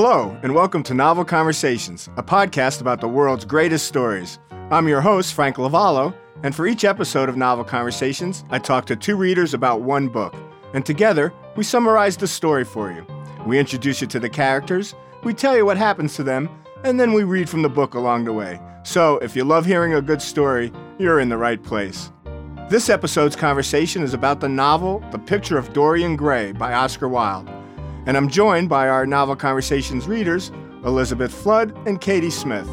Hello, and welcome to Novel Conversations, a podcast about the world's greatest stories. I'm your host, Frank Lavallo, and for each episode of Novel Conversations, I talk to two readers about one book. And together, we summarize the story for you. We introduce you to the characters, we tell you what happens to them, and then we read from the book along the way. So, if you love hearing a good story, you're in the right place. This episode's conversation is about the novel The Picture of Dorian Gray by Oscar Wilde. And I'm joined by our Novel Conversations readers, Elizabeth Flood and Katie Smith.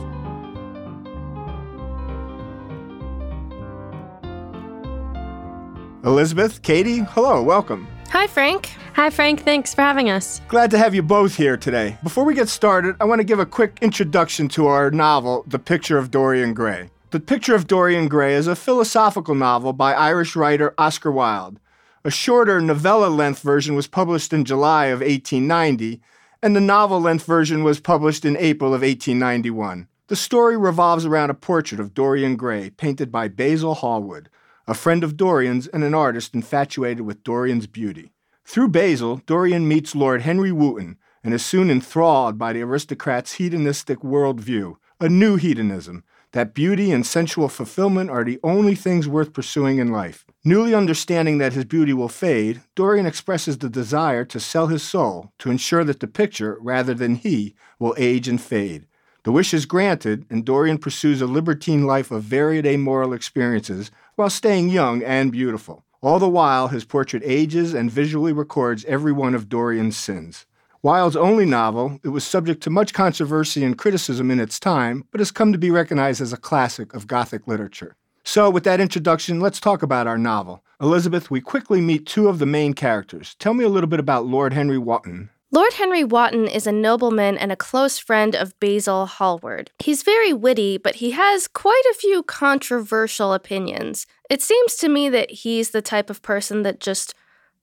Elizabeth, Katie, hello, welcome. Hi, Frank. Hi, Frank. Thanks for having us. Glad to have you both here today. Before we get started, I want to give a quick introduction to our novel, The Picture of Dorian Gray. The Picture of Dorian Gray is a philosophical novel by Irish writer Oscar Wilde. A shorter novella length version was published in July of 1890, and the novel length version was published in April of 1891. The story revolves around a portrait of Dorian Gray painted by Basil Hallward, a friend of Dorian's and an artist infatuated with Dorian's beauty. Through Basil, Dorian meets Lord Henry Wotton and is soon enthralled by the aristocrat's hedonistic worldview, a new hedonism that beauty and sensual fulfillment are the only things worth pursuing in life. Newly understanding that his beauty will fade, Dorian expresses the desire to sell his soul to ensure that the picture, rather than he, will age and fade. The wish is granted, and Dorian pursues a libertine life of varied amoral experiences while staying young and beautiful. All the while, his portrait ages and visually records every one of Dorian's sins. Wilde's only novel, it was subject to much controversy and criticism in its time, but has come to be recognized as a classic of Gothic literature. So, with that introduction, let's talk about our novel. Elizabeth, we quickly meet two of the main characters. Tell me a little bit about Lord Henry Wotton. Lord Henry Wotton is a nobleman and a close friend of Basil Hallward. He's very witty, but he has quite a few controversial opinions. It seems to me that he's the type of person that just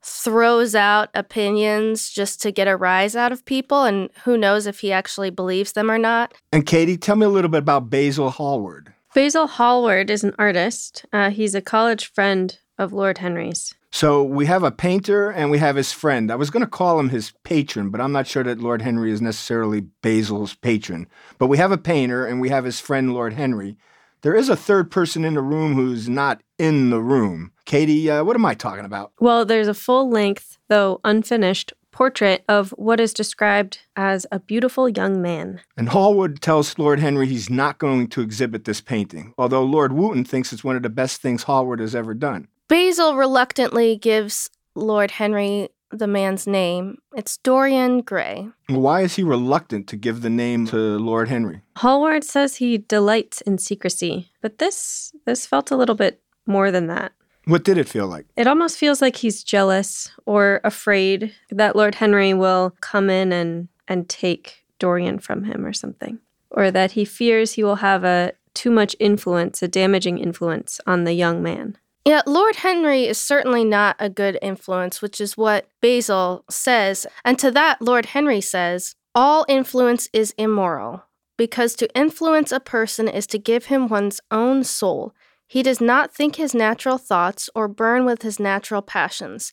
throws out opinions just to get a rise out of people, and who knows if he actually believes them or not. And Katie, tell me a little bit about Basil Hallward. Basil Hallward is an artist. Uh, he's a college friend of Lord Henry's. So we have a painter and we have his friend. I was going to call him his patron, but I'm not sure that Lord Henry is necessarily Basil's patron. But we have a painter and we have his friend, Lord Henry. There is a third person in the room who's not in the room. Katie, uh, what am I talking about? Well, there's a full length, though unfinished, portrait of what is described as a beautiful young man. And Hallward tells Lord Henry he's not going to exhibit this painting, although Lord Wotton thinks it's one of the best things Hallward has ever done. Basil reluctantly gives Lord Henry the man's name. It's Dorian Gray. Why is he reluctant to give the name to Lord Henry? Hallward says he delights in secrecy, but this this felt a little bit more than that. What did it feel like? It almost feels like he's jealous or afraid that Lord Henry will come in and and take Dorian from him or something. Or that he fears he will have a too much influence, a damaging influence on the young man. Yeah, Lord Henry is certainly not a good influence, which is what Basil says. And to that, Lord Henry says, all influence is immoral, because to influence a person is to give him one's own soul. He does not think his natural thoughts or burn with his natural passions.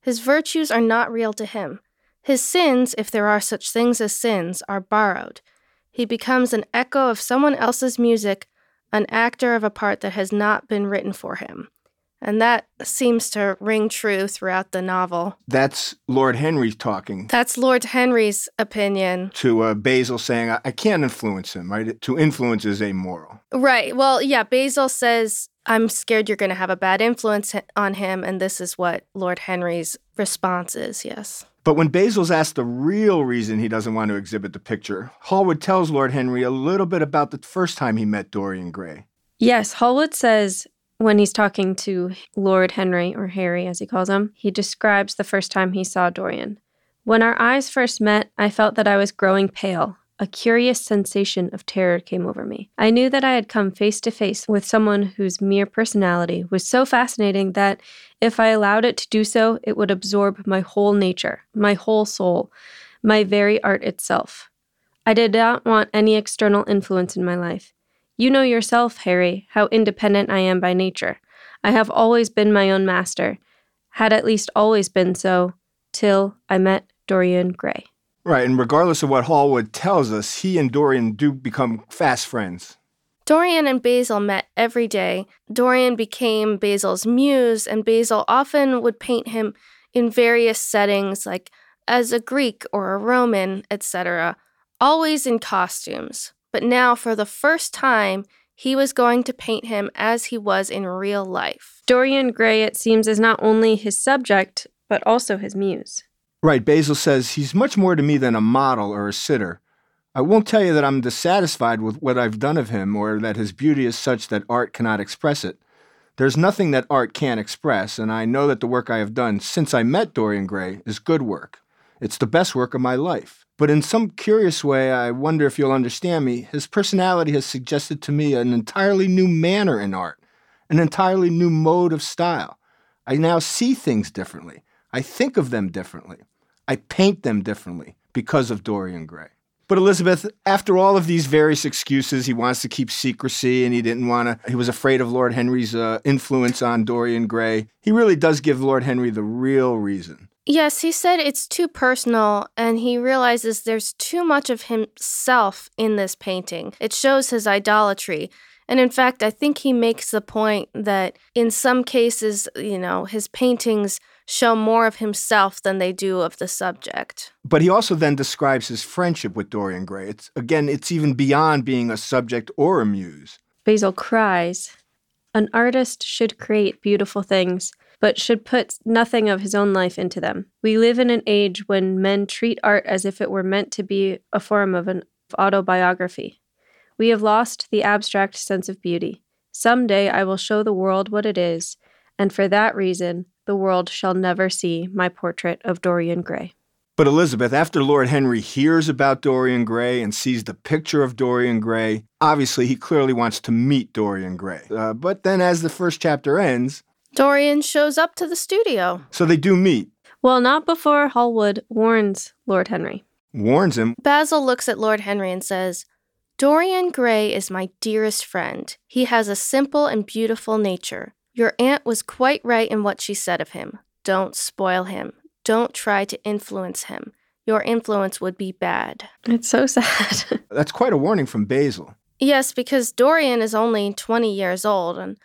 His virtues are not real to him. His sins, if there are such things as sins, are borrowed. He becomes an echo of someone else's music, an actor of a part that has not been written for him. And that seems to ring true throughout the novel. That's Lord Henry talking. That's Lord Henry's opinion. To uh, Basil saying, I-, I can't influence him, right? To influence is amoral. Right. Well, yeah, Basil says, I'm scared you're going to have a bad influence on him. And this is what Lord Henry's response is, yes. But when Basil's asked the real reason he doesn't want to exhibit the picture, Hallward tells Lord Henry a little bit about the first time he met Dorian Gray. Yes, Hallward says when he's talking to Lord Henry, or Harry as he calls him, he describes the first time he saw Dorian. When our eyes first met, I felt that I was growing pale. A curious sensation of terror came over me. I knew that I had come face to face with someone whose mere personality was so fascinating that if I allowed it to do so, it would absorb my whole nature, my whole soul, my very art itself. I did not want any external influence in my life. You know yourself, Harry, how independent I am by nature. I have always been my own master, had at least always been so, till I met Dorian Gray. Right, and regardless of what Hallwood tells us, he and Dorian do become fast friends. Dorian and Basil met every day. Dorian became Basil's muse, and Basil often would paint him in various settings, like as a Greek or a Roman, etc., always in costumes. But now, for the first time, he was going to paint him as he was in real life. Dorian Gray, it seems, is not only his subject, but also his muse. Right, Basil says he's much more to me than a model or a sitter. I won't tell you that I'm dissatisfied with what I've done of him or that his beauty is such that art cannot express it. There's nothing that art can't express, and I know that the work I have done since I met Dorian Gray is good work. It's the best work of my life. But in some curious way, I wonder if you'll understand me, his personality has suggested to me an entirely new manner in art, an entirely new mode of style. I now see things differently. I think of them differently. I paint them differently because of Dorian Gray. But Elizabeth, after all of these various excuses, he wants to keep secrecy and he didn't want to, he was afraid of Lord Henry's uh, influence on Dorian Gray. He really does give Lord Henry the real reason. Yes, he said it's too personal, and he realizes there's too much of himself in this painting. It shows his idolatry. And in fact, I think he makes the point that in some cases, you know, his paintings show more of himself than they do of the subject. But he also then describes his friendship with Dorian Gray. It's again, it's even beyond being a subject or a muse. Basil cries, An artist should create beautiful things, but should put nothing of his own life into them. We live in an age when men treat art as if it were meant to be a form of an autobiography. We have lost the abstract sense of beauty. Some day I will show the world what it is, and for that reason the world shall never see my portrait of Dorian Gray. But Elizabeth, after Lord Henry hears about Dorian Gray and sees the picture of Dorian Gray, obviously he clearly wants to meet Dorian Gray. Uh, but then as the first chapter ends, Dorian shows up to the studio. So they do meet. Well, not before Hallwood warns Lord Henry. Warns him. Basil looks at Lord Henry and says, Dorian Gray is my dearest friend. He has a simple and beautiful nature. Your aunt was quite right in what she said of him. Don't spoil him. Don't try to influence him. Your influence would be bad. It's so sad. That's quite a warning from Basil. Yes, because Dorian is only 20 years old, and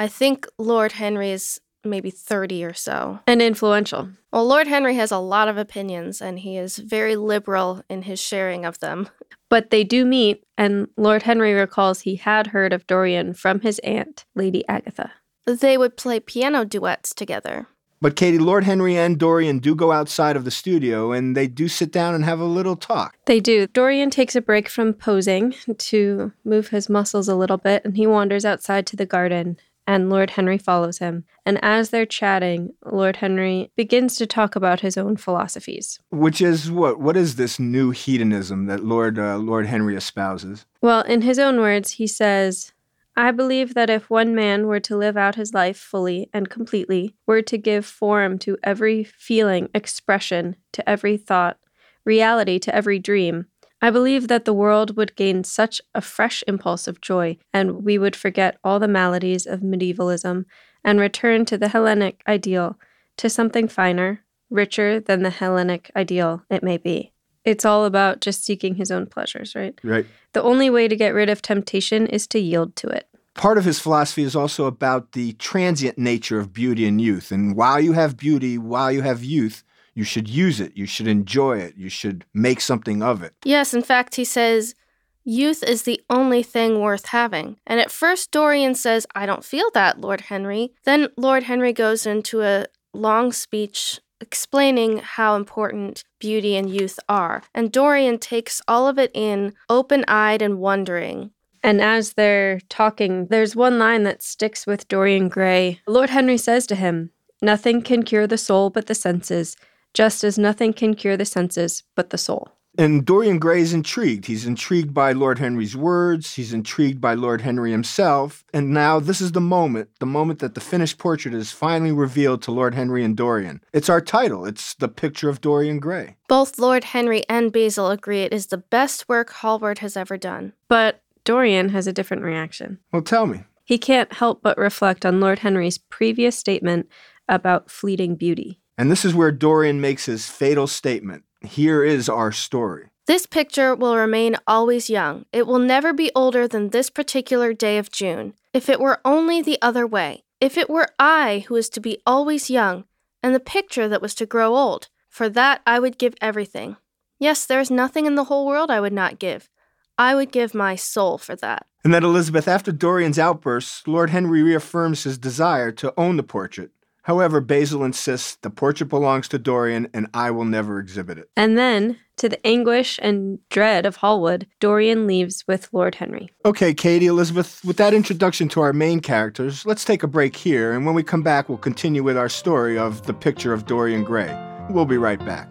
I think Lord Henry is maybe 30 or so. And influential. Well, Lord Henry has a lot of opinions, and he is very liberal in his sharing of them. But they do meet, and Lord Henry recalls he had heard of Dorian from his aunt, Lady Agatha. They would play piano duets together. But Katie, Lord Henry and Dorian do go outside of the studio and they do sit down and have a little talk. They do. Dorian takes a break from posing to move his muscles a little bit and he wanders outside to the garden and Lord Henry follows him. And as they're chatting, Lord Henry begins to talk about his own philosophies. Which is what? What is this new hedonism that Lord uh, Lord Henry espouses? Well, in his own words, he says, I believe that if one man were to live out his life fully and completely, were to give form to every feeling, expression to every thought, reality to every dream, I believe that the world would gain such a fresh impulse of joy, and we would forget all the maladies of medievalism and return to the Hellenic ideal, to something finer, richer than the Hellenic ideal it may be. It's all about just seeking his own pleasures, right? Right. The only way to get rid of temptation is to yield to it part of his philosophy is also about the transient nature of beauty and youth. And while you have beauty, while you have youth, you should use it, you should enjoy it, you should make something of it. Yes, in fact, he says, Youth is the only thing worth having. And at first, Dorian says, I don't feel that, Lord Henry. Then Lord Henry goes into a long speech explaining how important beauty and youth are. And Dorian takes all of it in, open eyed and wondering. And as they're talking, there's one line that sticks with Dorian Gray. Lord Henry says to him, Nothing can cure the soul but the senses, just as nothing can cure the senses but the soul. And Dorian Gray is intrigued. He's intrigued by Lord Henry's words. He's intrigued by Lord Henry himself. And now this is the moment, the moment that the finished portrait is finally revealed to Lord Henry and Dorian. It's our title. It's the picture of Dorian Gray. Both Lord Henry and Basil agree it is the best work Hallward has ever done. But Dorian has a different reaction. Well, tell me. He can't help but reflect on Lord Henry's previous statement about fleeting beauty. And this is where Dorian makes his fatal statement Here is our story. This picture will remain always young. It will never be older than this particular day of June. If it were only the other way, if it were I who was to be always young, and the picture that was to grow old, for that I would give everything. Yes, there is nothing in the whole world I would not give. I would give my soul for that. And that Elizabeth, after Dorian's outburst, Lord Henry reaffirms his desire to own the portrait. However, Basil insists the portrait belongs to Dorian and I will never exhibit it. And then, to the anguish and dread of Hallwood, Dorian leaves with Lord Henry. Okay, Katie, Elizabeth, with that introduction to our main characters, let's take a break here, and when we come back, we'll continue with our story of the picture of Dorian Gray. We'll be right back.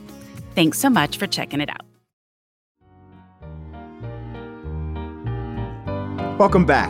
Thanks so much for checking it out. Welcome back.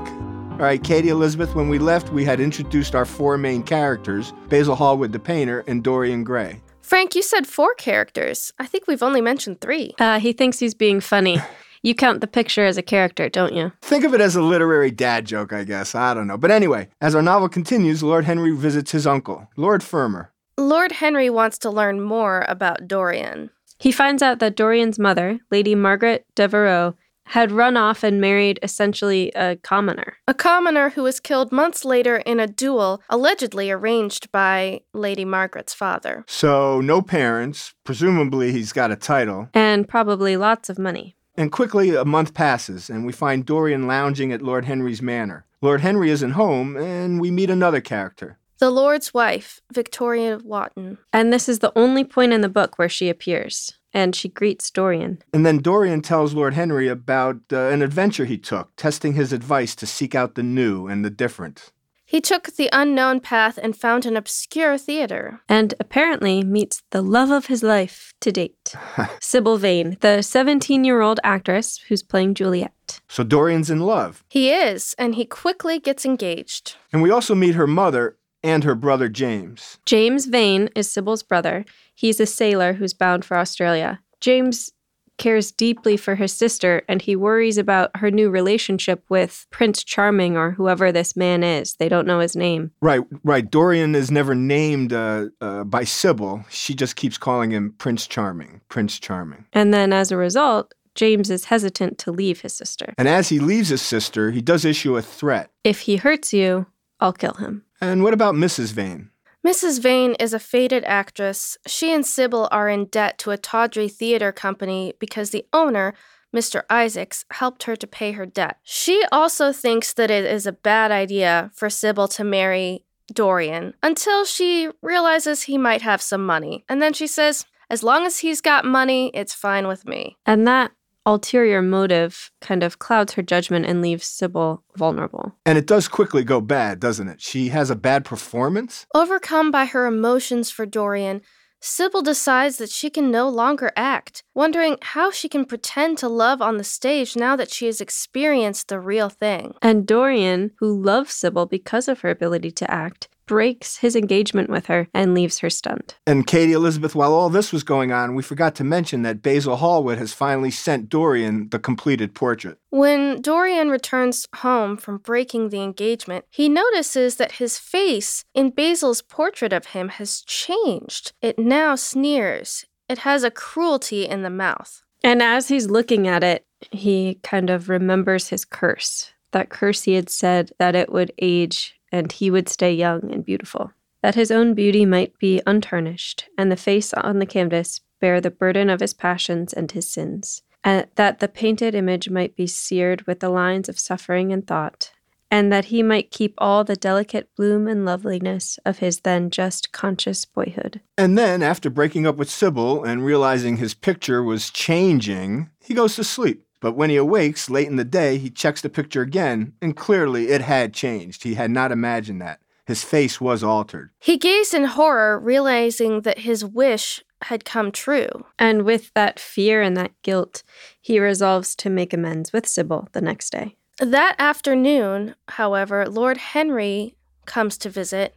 All right, Katie Elizabeth, when we left, we had introduced our four main characters Basil Hallwood, the painter, and Dorian Gray. Frank, you said four characters. I think we've only mentioned three. Uh, he thinks he's being funny. You count the picture as a character, don't you? Think of it as a literary dad joke, I guess. I don't know. But anyway, as our novel continues, Lord Henry visits his uncle, Lord Fermor. Lord Henry wants to learn more about Dorian. He finds out that Dorian's mother, Lady Margaret Devereux, had run off and married essentially a commoner. A commoner who was killed months later in a duel allegedly arranged by Lady Margaret's father. So, no parents. Presumably, he's got a title. And probably lots of money. And quickly, a month passes, and we find Dorian lounging at Lord Henry's manor. Lord Henry isn't home, and we meet another character. The Lord's wife, Victoria Wotton. And this is the only point in the book where she appears. And she greets Dorian. And then Dorian tells Lord Henry about uh, an adventure he took, testing his advice to seek out the new and the different. He took the unknown path and found an obscure theater. And apparently meets the love of his life to date Sybil Vane, the 17 year old actress who's playing Juliet. So Dorian's in love. He is, and he quickly gets engaged. And we also meet her mother and her brother James. James Vane is Sybil's brother. He's a sailor who's bound for Australia. James cares deeply for his sister and he worries about her new relationship with Prince Charming or whoever this man is. They don't know his name. Right, right. Dorian is never named uh, uh, by Sybil. She just keeps calling him Prince Charming, Prince Charming. And then as a result, James is hesitant to leave his sister. And as he leaves his sister, he does issue a threat. If he hurts you, I'll kill him. And what about Mrs. Vane? Mrs. Vane is a faded actress. She and Sybil are in debt to a tawdry theater company because the owner, Mr. Isaacs, helped her to pay her debt. She also thinks that it is a bad idea for Sybil to marry Dorian until she realizes he might have some money. And then she says, as long as he's got money, it's fine with me. And that ulterior motive kind of clouds her judgment and leaves Sybil vulnerable. And it does quickly go bad, doesn't it? She has a bad performance. Overcome by her emotions for Dorian, Sybil decides that she can no longer act, wondering how she can pretend to love on the stage now that she has experienced the real thing. And Dorian, who loves Sybil because of her ability to act, breaks his engagement with her and leaves her stunned. And Katie Elizabeth, while all this was going on, we forgot to mention that Basil Hallwood has finally sent Dorian the completed portrait. When Dorian returns home from breaking the engagement, he notices that his face in Basil's portrait of him has changed. It now sneers. It has a cruelty in the mouth. And as he's looking at it, he kind of remembers his curse. That curse he had said that it would age and he would stay young and beautiful. That his own beauty might be untarnished, and the face on the canvas bear the burden of his passions and his sins, and that the painted image might be seared with the lines of suffering and thought, and that he might keep all the delicate bloom and loveliness of his then just conscious boyhood. And then, after breaking up with Sybil and realizing his picture was changing, he goes to sleep. But when he awakes late in the day, he checks the picture again, and clearly it had changed. He had not imagined that. His face was altered. He gazed in horror, realizing that his wish had come true. And with that fear and that guilt, he resolves to make amends with Sybil the next day. That afternoon, however, Lord Henry comes to visit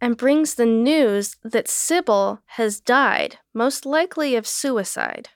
and brings the news that Sybil has died, most likely of suicide.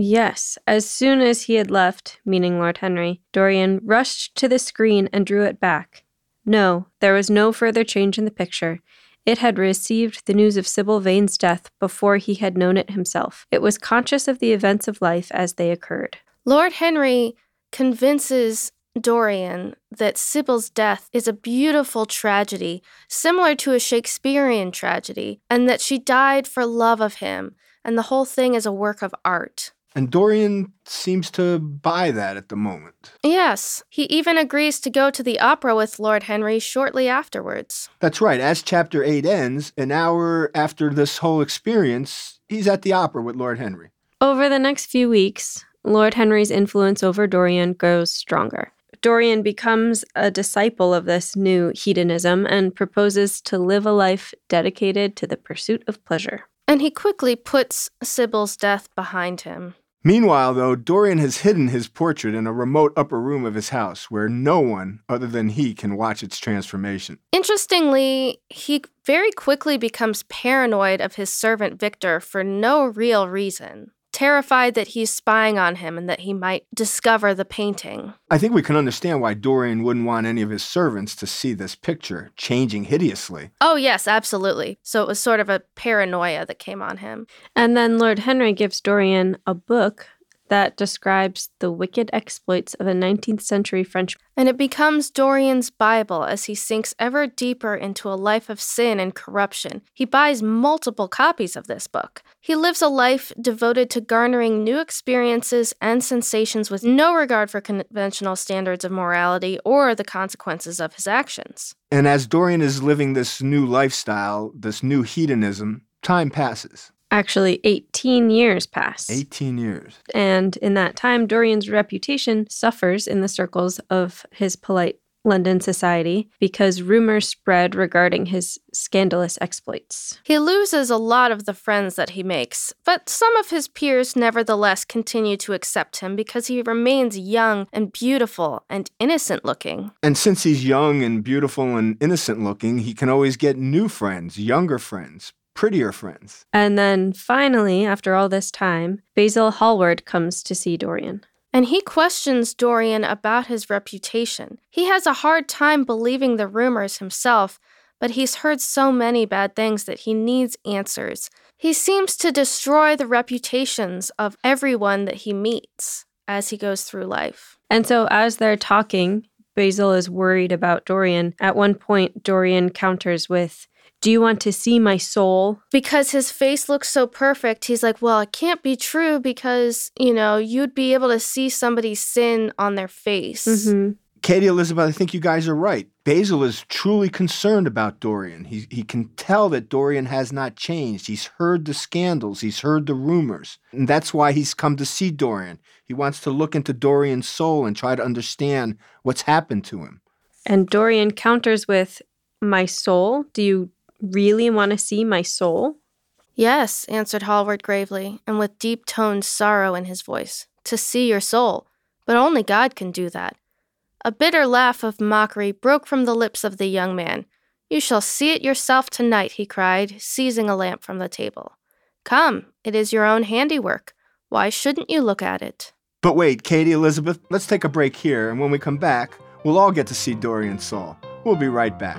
Yes, as soon as he had left, meaning Lord Henry, Dorian rushed to the screen and drew it back. No, there was no further change in the picture. It had received the news of Sybil Vane's death before he had known it himself. It was conscious of the events of life as they occurred. Lord Henry convinces Dorian that Sybil's death is a beautiful tragedy, similar to a Shakespearean tragedy, and that she died for love of him, and the whole thing is a work of art. And Dorian seems to buy that at the moment. Yes, he even agrees to go to the opera with Lord Henry shortly afterwards. That's right. As chapter 8 ends, an hour after this whole experience, he's at the opera with Lord Henry. Over the next few weeks, Lord Henry's influence over Dorian grows stronger. Dorian becomes a disciple of this new hedonism and proposes to live a life dedicated to the pursuit of pleasure. And he quickly puts Sybil's death behind him. Meanwhile, though, Dorian has hidden his portrait in a remote upper room of his house where no one other than he can watch its transformation. Interestingly, he very quickly becomes paranoid of his servant Victor for no real reason, terrified that he's spying on him and that he might discover the painting. I think we can understand why Dorian wouldn't want any of his servants to see this picture changing hideously. Oh, yes, absolutely. So it was sort of a paranoia that came on him. And then Lord Henry gives Dorian a book that describes the wicked exploits of a 19th century French. And it becomes Dorian's Bible as he sinks ever deeper into a life of sin and corruption. He buys multiple copies of this book. He lives a life devoted to garnering new experiences and sensations with no regard for conventional standards of morality or the consequences of his actions. And as Dorian is living this new lifestyle, this new hedonism, time passes. Actually, 18 years pass. 18 years. And in that time, Dorian's reputation suffers in the circles of his polite London society because rumors spread regarding his scandalous exploits. He loses a lot of the friends that he makes, but some of his peers nevertheless continue to accept him because he remains young and beautiful and innocent looking. And since he's young and beautiful and innocent looking, he can always get new friends, younger friends, prettier friends. And then finally, after all this time, Basil Hallward comes to see Dorian. And he questions Dorian about his reputation. He has a hard time believing the rumors himself, but he's heard so many bad things that he needs answers. He seems to destroy the reputations of everyone that he meets as he goes through life. And so, as they're talking, Basil is worried about Dorian. At one point, Dorian counters with, do you want to see my soul? Because his face looks so perfect, he's like, Well, it can't be true because, you know, you'd be able to see somebody's sin on their face. Mm-hmm. Katie Elizabeth, I think you guys are right. Basil is truly concerned about Dorian. He, he can tell that Dorian has not changed. He's heard the scandals, he's heard the rumors. And that's why he's come to see Dorian. He wants to look into Dorian's soul and try to understand what's happened to him. And Dorian counters with, My soul? Do you really want to see my soul? Yes, answered Hallward gravely, and with deep toned sorrow in his voice. To see your soul. But only God can do that. A bitter laugh of mockery broke from the lips of the young man. You shall see it yourself tonight, he cried, seizing a lamp from the table. Come, it is your own handiwork. Why shouldn't you look at it? But wait, Katie Elizabeth, let's take a break here, and when we come back, we'll all get to see Dorian's soul. We'll be right back.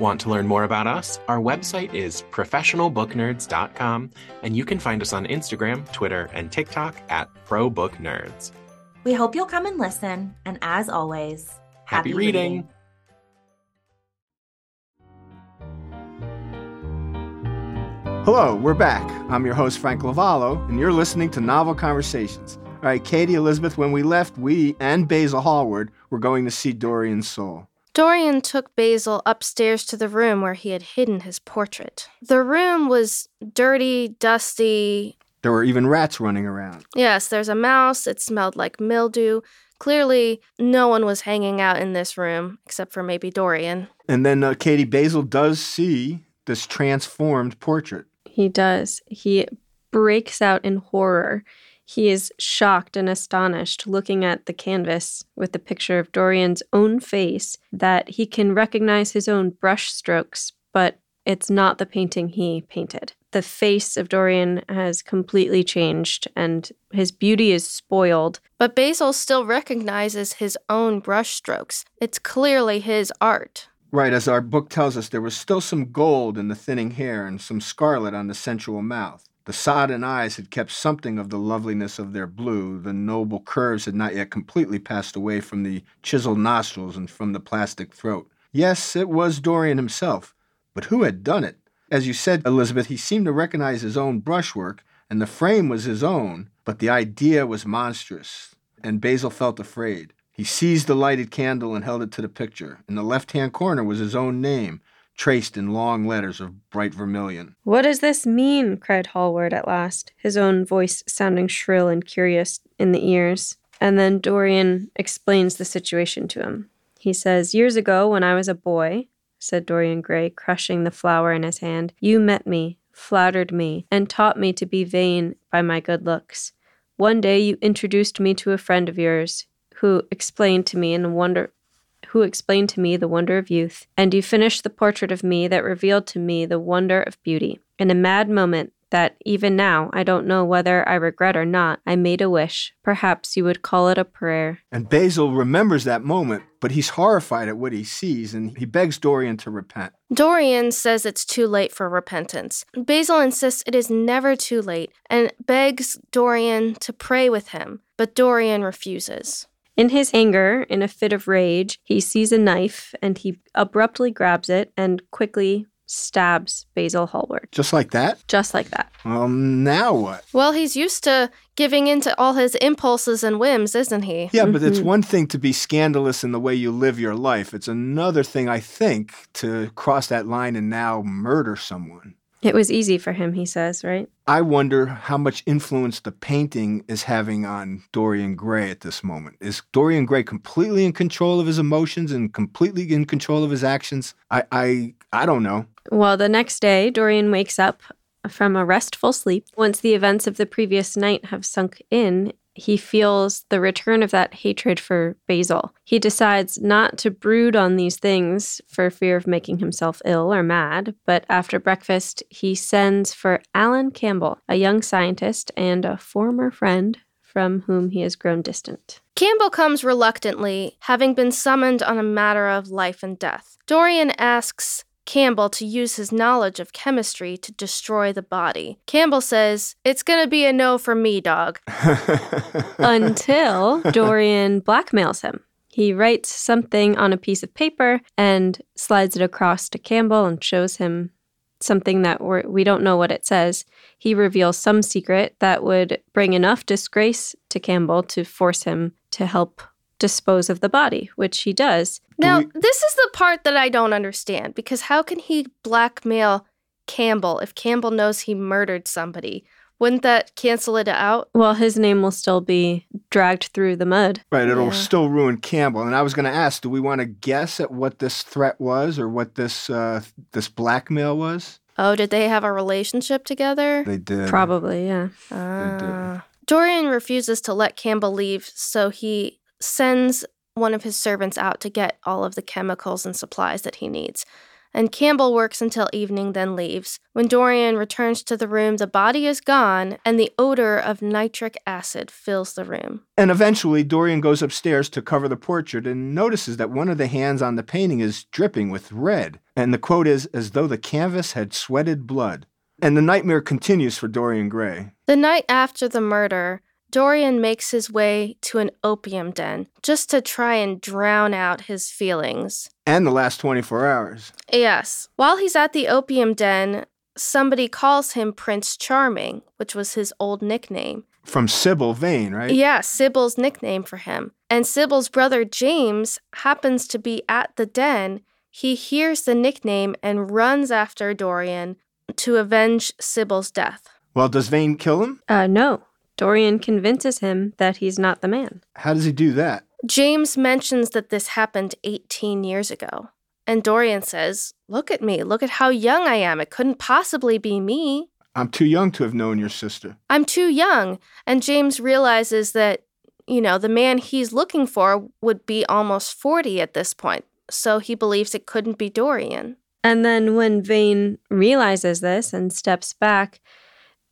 Want to learn more about us? Our website is professionalbooknerds.com, and you can find us on Instagram, Twitter, and TikTok at ProBookNerds. We hope you'll come and listen, and as always, Happy, reading. Hello, we're back. I'm your host, Frank Lavallo, and you're listening to Novel Conversations. All right, Katie Elizabeth, when we left, we and Basil Hallward were going to see Dorian soul. Dorian took Basil upstairs to the room where he had hidden his portrait. The room was dirty, dusty. There were even rats running around. Yes, there's a mouse. It smelled like mildew. Clearly, no one was hanging out in this room except for maybe Dorian. And then uh, Katie Basil does see this transformed portrait. He does. He breaks out in horror. He is shocked and astonished looking at the canvas with the picture of Dorian's own face that he can recognize his own brush strokes, but it's not the painting he painted. The face of Dorian has completely changed and his beauty is spoiled. But Basil still recognizes his own brushstrokes. It's clearly his art. Right, as our book tells us, there was still some gold in the thinning hair and some scarlet on the sensual mouth. The sodden eyes had kept something of the loveliness of their blue. The noble curves had not yet completely passed away from the chiseled nostrils and from the plastic throat. Yes, it was Dorian himself. But who had done it? As you said, Elizabeth, he seemed to recognize his own brushwork, and the frame was his own, but the idea was monstrous, and Basil felt afraid. He seized the lighted candle and held it to the picture. In the left hand corner was his own name, traced in long letters of bright vermilion. What does this mean? cried Hallward at last, his own voice sounding shrill and curious in the ears. And then Dorian explains the situation to him. He says, Years ago, when I was a boy, said Dorian Gray, crushing the flower in his hand, you met me, flattered me, and taught me to be vain by my good looks. One day you introduced me to a friend of yours, who explained to me in a wonder who explained to me the wonder of youth, and you finished the portrait of me that revealed to me the wonder of beauty. In a mad moment that even now I don't know whether I regret or not, I made a wish. Perhaps you would call it a prayer. And Basil remembers that moment, but he's horrified at what he sees and he begs Dorian to repent. Dorian says it's too late for repentance. Basil insists it is never too late and begs Dorian to pray with him, but Dorian refuses. In his anger, in a fit of rage, he sees a knife and he abruptly grabs it and quickly stabs Basil Hallward. Just like that? Just like that. Well, now what? Well, he's used to giving in to all his impulses and whims, isn't he? Yeah, but it's mm-hmm. one thing to be scandalous in the way you live your life. It's another thing, I think, to cross that line and now murder someone. It was easy for him, he says, right? I wonder how much influence the painting is having on Dorian Gray at this moment. Is Dorian Gray completely in control of his emotions and completely in control of his actions? I I I don't know. Well, the next day, Dorian wakes up from a restful sleep. Once the events of the previous night have sunk in, he feels the return of that hatred for Basil. He decides not to brood on these things for fear of making himself ill or mad, but after breakfast, he sends for Alan Campbell, a young scientist and a former friend from whom he has grown distant. Campbell comes reluctantly, having been summoned on a matter of life and death. Dorian asks Campbell to use his knowledge of chemistry to destroy the body. Campbell says, It's gonna be a no for me, dog. Until Dorian blackmails him. He writes something on a piece of paper and slides it across to Campbell and shows him something that we're, we don't know what it says. He reveals some secret that would bring enough disgrace to Campbell to force him to help dispose of the body, which he does. Now, we- this is the part that I don't understand because how can he blackmail Campbell if Campbell knows he murdered somebody? Wouldn't that cancel it out? Well, his name will still be dragged through the mud. Right, it'll yeah. still ruin Campbell. And I was going to ask, do we want to guess at what this threat was or what this uh, this blackmail was? Oh, did they have a relationship together? They did. Probably, yeah. Uh, Dorian refuses to let Campbell leave, so he sends one of his servants out to get all of the chemicals and supplies that he needs. And Campbell works until evening, then leaves. When Dorian returns to the room, the body is gone, and the odor of nitric acid fills the room. And eventually, Dorian goes upstairs to cover the portrait and notices that one of the hands on the painting is dripping with red. And the quote is, as though the canvas had sweated blood. And the nightmare continues for Dorian Gray. The night after the murder, Dorian makes his way to an opium den just to try and drown out his feelings. And the last 24 hours. Yes. While he's at the opium den, somebody calls him Prince Charming, which was his old nickname. From Sybil Vane, right? Yeah, Sybil's nickname for him. And Sybil's brother James happens to be at the den. He hears the nickname and runs after Dorian to avenge Sybil's death. Well, does Vane kill him? Uh, no. Dorian convinces him that he's not the man. How does he do that? James mentions that this happened 18 years ago. And Dorian says, Look at me. Look at how young I am. It couldn't possibly be me. I'm too young to have known your sister. I'm too young. And James realizes that, you know, the man he's looking for would be almost 40 at this point. So he believes it couldn't be Dorian. And then when Vane realizes this and steps back,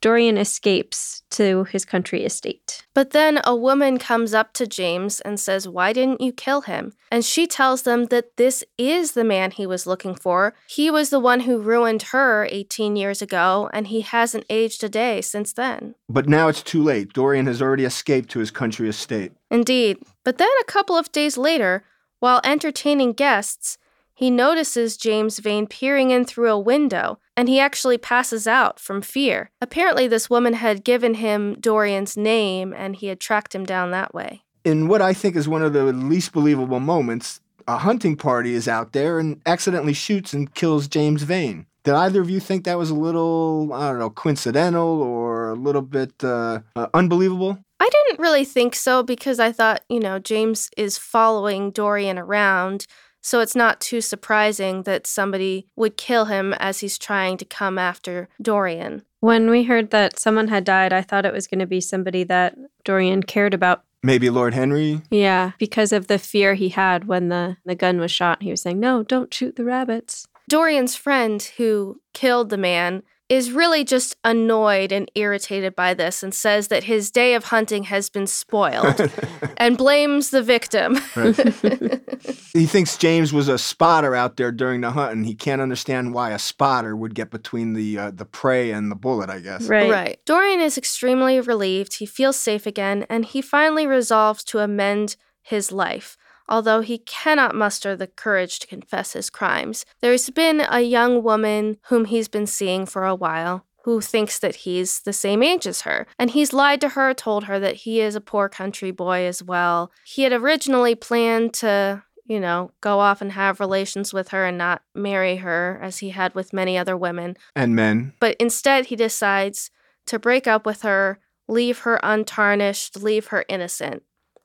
Dorian escapes to his country estate. But then a woman comes up to James and says, Why didn't you kill him? And she tells them that this is the man he was looking for. He was the one who ruined her 18 years ago, and he hasn't aged a day since then. But now it's too late. Dorian has already escaped to his country estate. Indeed. But then a couple of days later, while entertaining guests, he notices James Vane peering in through a window, and he actually passes out from fear. Apparently, this woman had given him Dorian's name, and he had tracked him down that way. In what I think is one of the least believable moments, a hunting party is out there and accidentally shoots and kills James Vane. Did either of you think that was a little, I don't know, coincidental or a little bit uh, uh, unbelievable? I didn't really think so because I thought, you know, James is following Dorian around so it's not too surprising that somebody would kill him as he's trying to come after Dorian. When we heard that someone had died, I thought it was going to be somebody that Dorian cared about. Maybe Lord Henry? Yeah, because of the fear he had when the, the gun was shot. He was saying, No, don't shoot the rabbits. Dorian's friend who killed the man is really just annoyed and irritated by this and says that his day of hunting has been spoiled and blames the victim. he thinks James was a spotter out there during the hunt and he can't understand why a spotter would get between the uh, the prey and the bullet, I guess. Right. Right. Dorian is extremely relieved. He feels safe again and he finally resolves to amend his life although he cannot muster the courage to confess his crimes. There's been a young woman whom he's been seeing for a while who thinks that he's the same age as her. And he's lied to her, told her that he is a poor country boy as well. He had originally planned to, you know, go off and have relations with her and not marry her as he had with many other women. And men. But instead, he decides to break up with her, leave her untarnished, leave her innocent.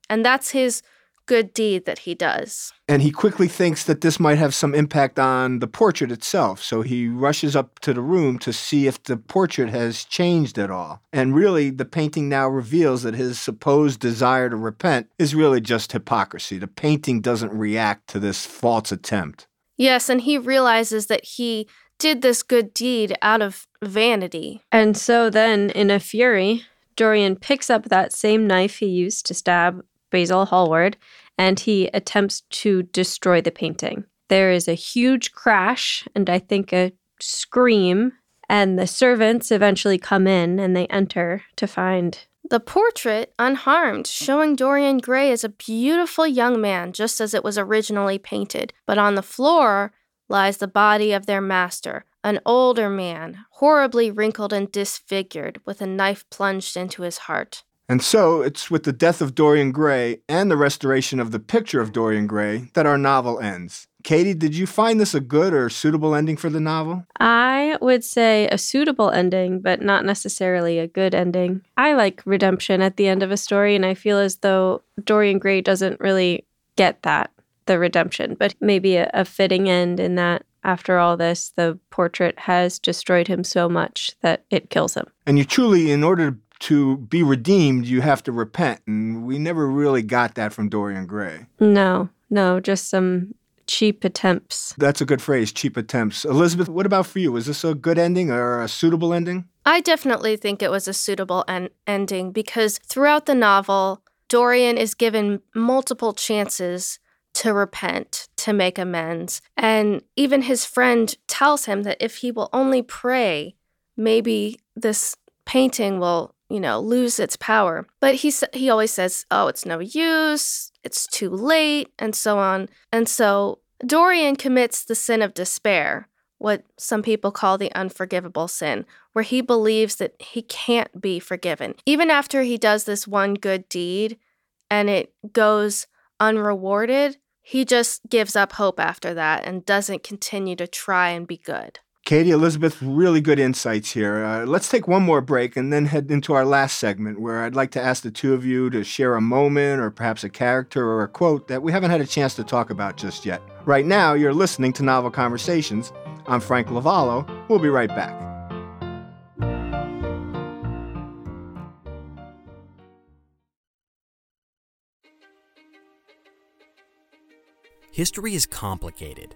And that's his good deed that he does. And he quickly thinks that this might have some impact on the portrait itself. So he rushes up to the room to see if the portrait has changed at all. And really, the painting now reveals that his supposed desire to repent is really just hypocrisy. The painting doesn't react to this false attempt. Yes, and he realizes that he did this good deed out of vanity. And so then, in a fury, Dorian picks up that same knife he used to stab Basil Hallward, and he attempts to destroy the painting. There is a huge crash and I think a scream, and the servants eventually come in and they enter to find the portrait unharmed, showing Dorian Gray as a beautiful young man, just as it was originally painted. But on the floor lies the body of their master, an older man, horribly wrinkled and disfigured, with a knife plunged into his heart. And so it's with the death of Dorian Gray and the restoration of the picture of Dorian Gray that our novel ends. Katie, did you find this a good or suitable ending for the novel? I would say a suitable ending, but not necessarily a good ending. I like redemption at the end of a story, and I feel as though Dorian Gray doesn't really get that, the redemption, but maybe a, a fitting end in that after all this, the portrait has destroyed him so much that it kills him. And you truly, in order to be redeemed, you have to repent. And we never really got that from Dorian Gray. No, no, just some cheap attempts. That's a good phrase, cheap attempts. Elizabeth, what about for you? Was this a good ending or a suitable ending? I definitely think it was a suitable en- ending because throughout the novel, Dorian is given multiple chances to repent, to make amends. And even his friend tells him that if he will only pray, maybe this painting will you know, lose its power. But he he always says, "Oh, it's no use. It's too late," and so on. And so Dorian commits the sin of despair, what some people call the unforgivable sin, where he believes that he can't be forgiven. Even after he does this one good deed and it goes unrewarded, he just gives up hope after that and doesn't continue to try and be good. Katie, Elizabeth, really good insights here. Uh, let's take one more break and then head into our last segment where I'd like to ask the two of you to share a moment or perhaps a character or a quote that we haven't had a chance to talk about just yet. Right now, you're listening to Novel Conversations. I'm Frank Lavallo. We'll be right back. History is complicated.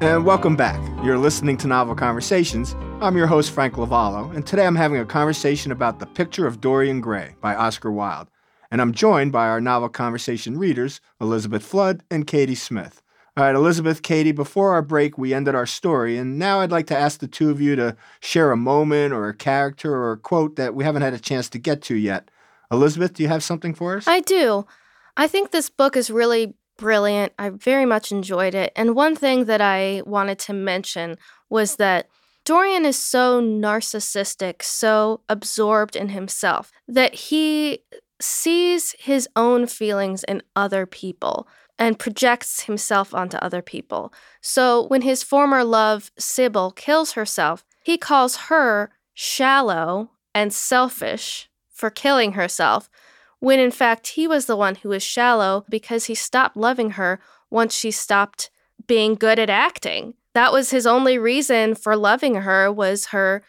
And welcome back. You're listening to Novel Conversations. I'm your host, Frank Lavallo, and today I'm having a conversation about The Picture of Dorian Gray by Oscar Wilde. And I'm joined by our Novel Conversation readers, Elizabeth Flood and Katie Smith. All right, Elizabeth, Katie, before our break, we ended our story, and now I'd like to ask the two of you to share a moment or a character or a quote that we haven't had a chance to get to yet. Elizabeth, do you have something for us? I do. I think this book is really brilliant. I very much enjoyed it. And one thing that I wanted to mention was that Dorian is so narcissistic, so absorbed in himself, that he sees his own feelings in other people and projects himself onto other people. So when his former love, Sybil, kills herself, he calls her shallow and selfish for killing herself when in fact he was the one who was shallow because he stopped loving her once she stopped being good at acting. That was his only reason for loving her was her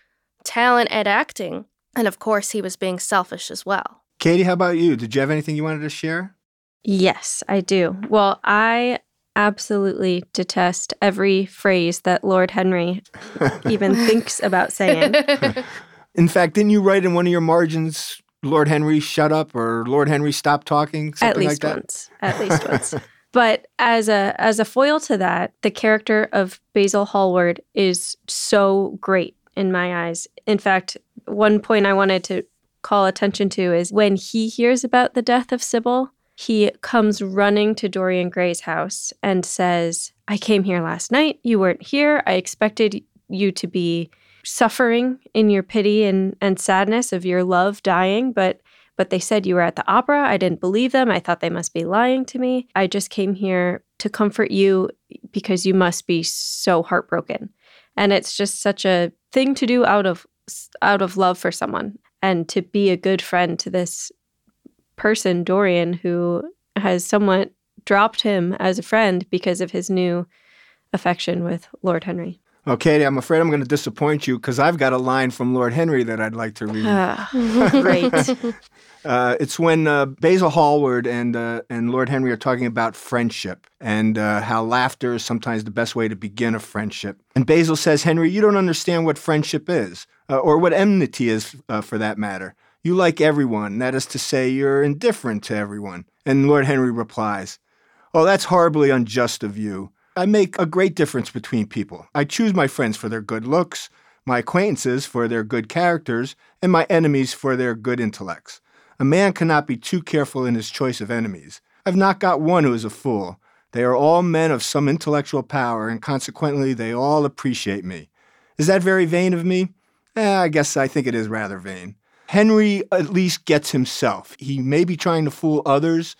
talent at acting. And of course, he was being selfish as well. Katie, how about you? Did you have anything you wanted to share? Yes, I do. Well, I absolutely detest every phrase that Lord Henry even thinks about saying. In fact, didn't you write in one of your margins Lord Henry shut up or Lord Henry stop talking? At least like once. At least once. But as a as a foil to that, the character of Basil Hallward is so great in my eyes. In fact, one point I wanted to call attention to is when he hears about the death of Sybil, he comes running to Dorian Gray's house and says, I came here last night. You weren't here. I expected you to be suffering in your pity and, and sadness of your love dying, but but they said you were at the opera. I didn't believe them. I thought they must be lying to me. I just came here to comfort you because you must be so heartbroken. And it's just such a thing to do out of out of love for someone and to be a good friend to this person Dorian who has somewhat dropped him as a friend because of his new affection with Lord Henry. Katie, I'm afraid I'm going to disappoint you because I've got a line from Lord Henry that I'd like to read. Ah, Great. Uh, it's when uh, Basil Hallward and uh, and Lord Henry are talking about friendship and uh, how laughter is sometimes the best way to begin a friendship. And Basil says, Henry, you don't understand what friendship is, uh, or what enmity is, uh, for that matter. You like everyone. That is to say, you're indifferent to everyone. And Lord Henry replies, Oh, that's horribly unjust of you. I make a great difference between people. I choose my friends for their good looks, my acquaintances for their good characters, and my enemies for their good intellects. A man cannot be too careful in his choice of enemies. I've not got one who is a fool. They are all men of some intellectual power, and consequently they all appreciate me. Is that very vain of me? Eh, I guess I think it is rather vain. Henry at least gets himself. He may be trying to fool others,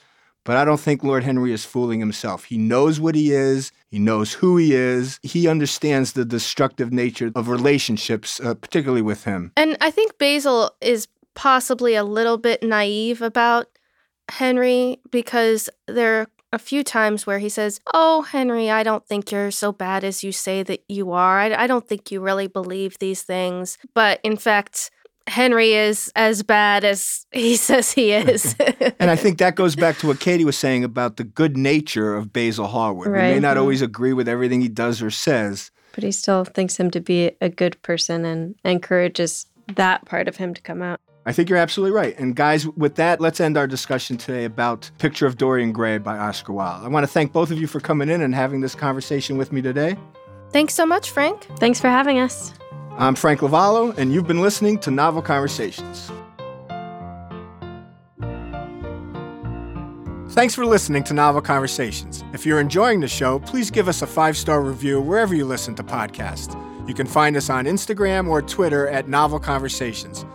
but I don't think Lord Henry is fooling himself. He knows what he is, he knows who he is, he understands the destructive nature of relationships, uh, particularly with him. And I think Basil is possibly a little bit naive about Henry because there are a few times where he says, Oh, Henry, I don't think you're so bad as you say that you are. I, I don't think you really believe these things. But in fact, Henry is as bad as he says he is. and I think that goes back to what Katie was saying about the good nature of Basil Hallward. Right. We may not mm-hmm. always agree with everything he does or says. But he still thinks him to be a good person and encourages that part of him to come out. I think you're absolutely right. And guys, with that, let's end our discussion today about Picture of Dorian Gray by Oscar Wilde. I want to thank both of you for coming in and having this conversation with me today. Thanks so much, Frank. Thanks for having us. I'm Frank Lavallo, and you've been listening to Novel Conversations. Thanks for listening to Novel Conversations. If you're enjoying the show, please give us a five star review wherever you listen to podcasts. You can find us on Instagram or Twitter at Novel Conversations.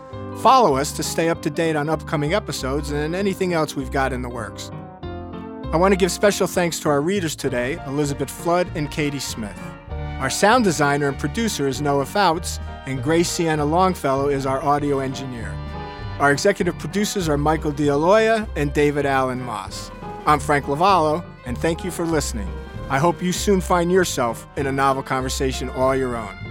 Follow us to stay up to date on upcoming episodes and anything else we've got in the works. I want to give special thanks to our readers today, Elizabeth Flood and Katie Smith. Our sound designer and producer is Noah Fouts, and Grace Sienna Longfellow is our audio engineer. Our executive producers are Michael D'Aloia and David Allen Moss. I'm Frank Lavallo, and thank you for listening. I hope you soon find yourself in a novel conversation all your own.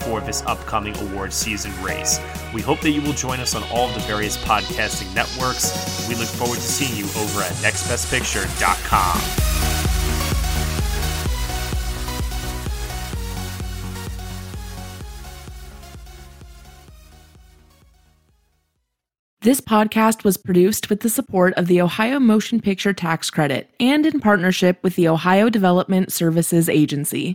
for this upcoming award season race. We hope that you will join us on all of the various podcasting networks. We look forward to seeing you over at nextbestpicture.com. This podcast was produced with the support of the Ohio Motion Picture Tax Credit and in partnership with the Ohio Development Services Agency.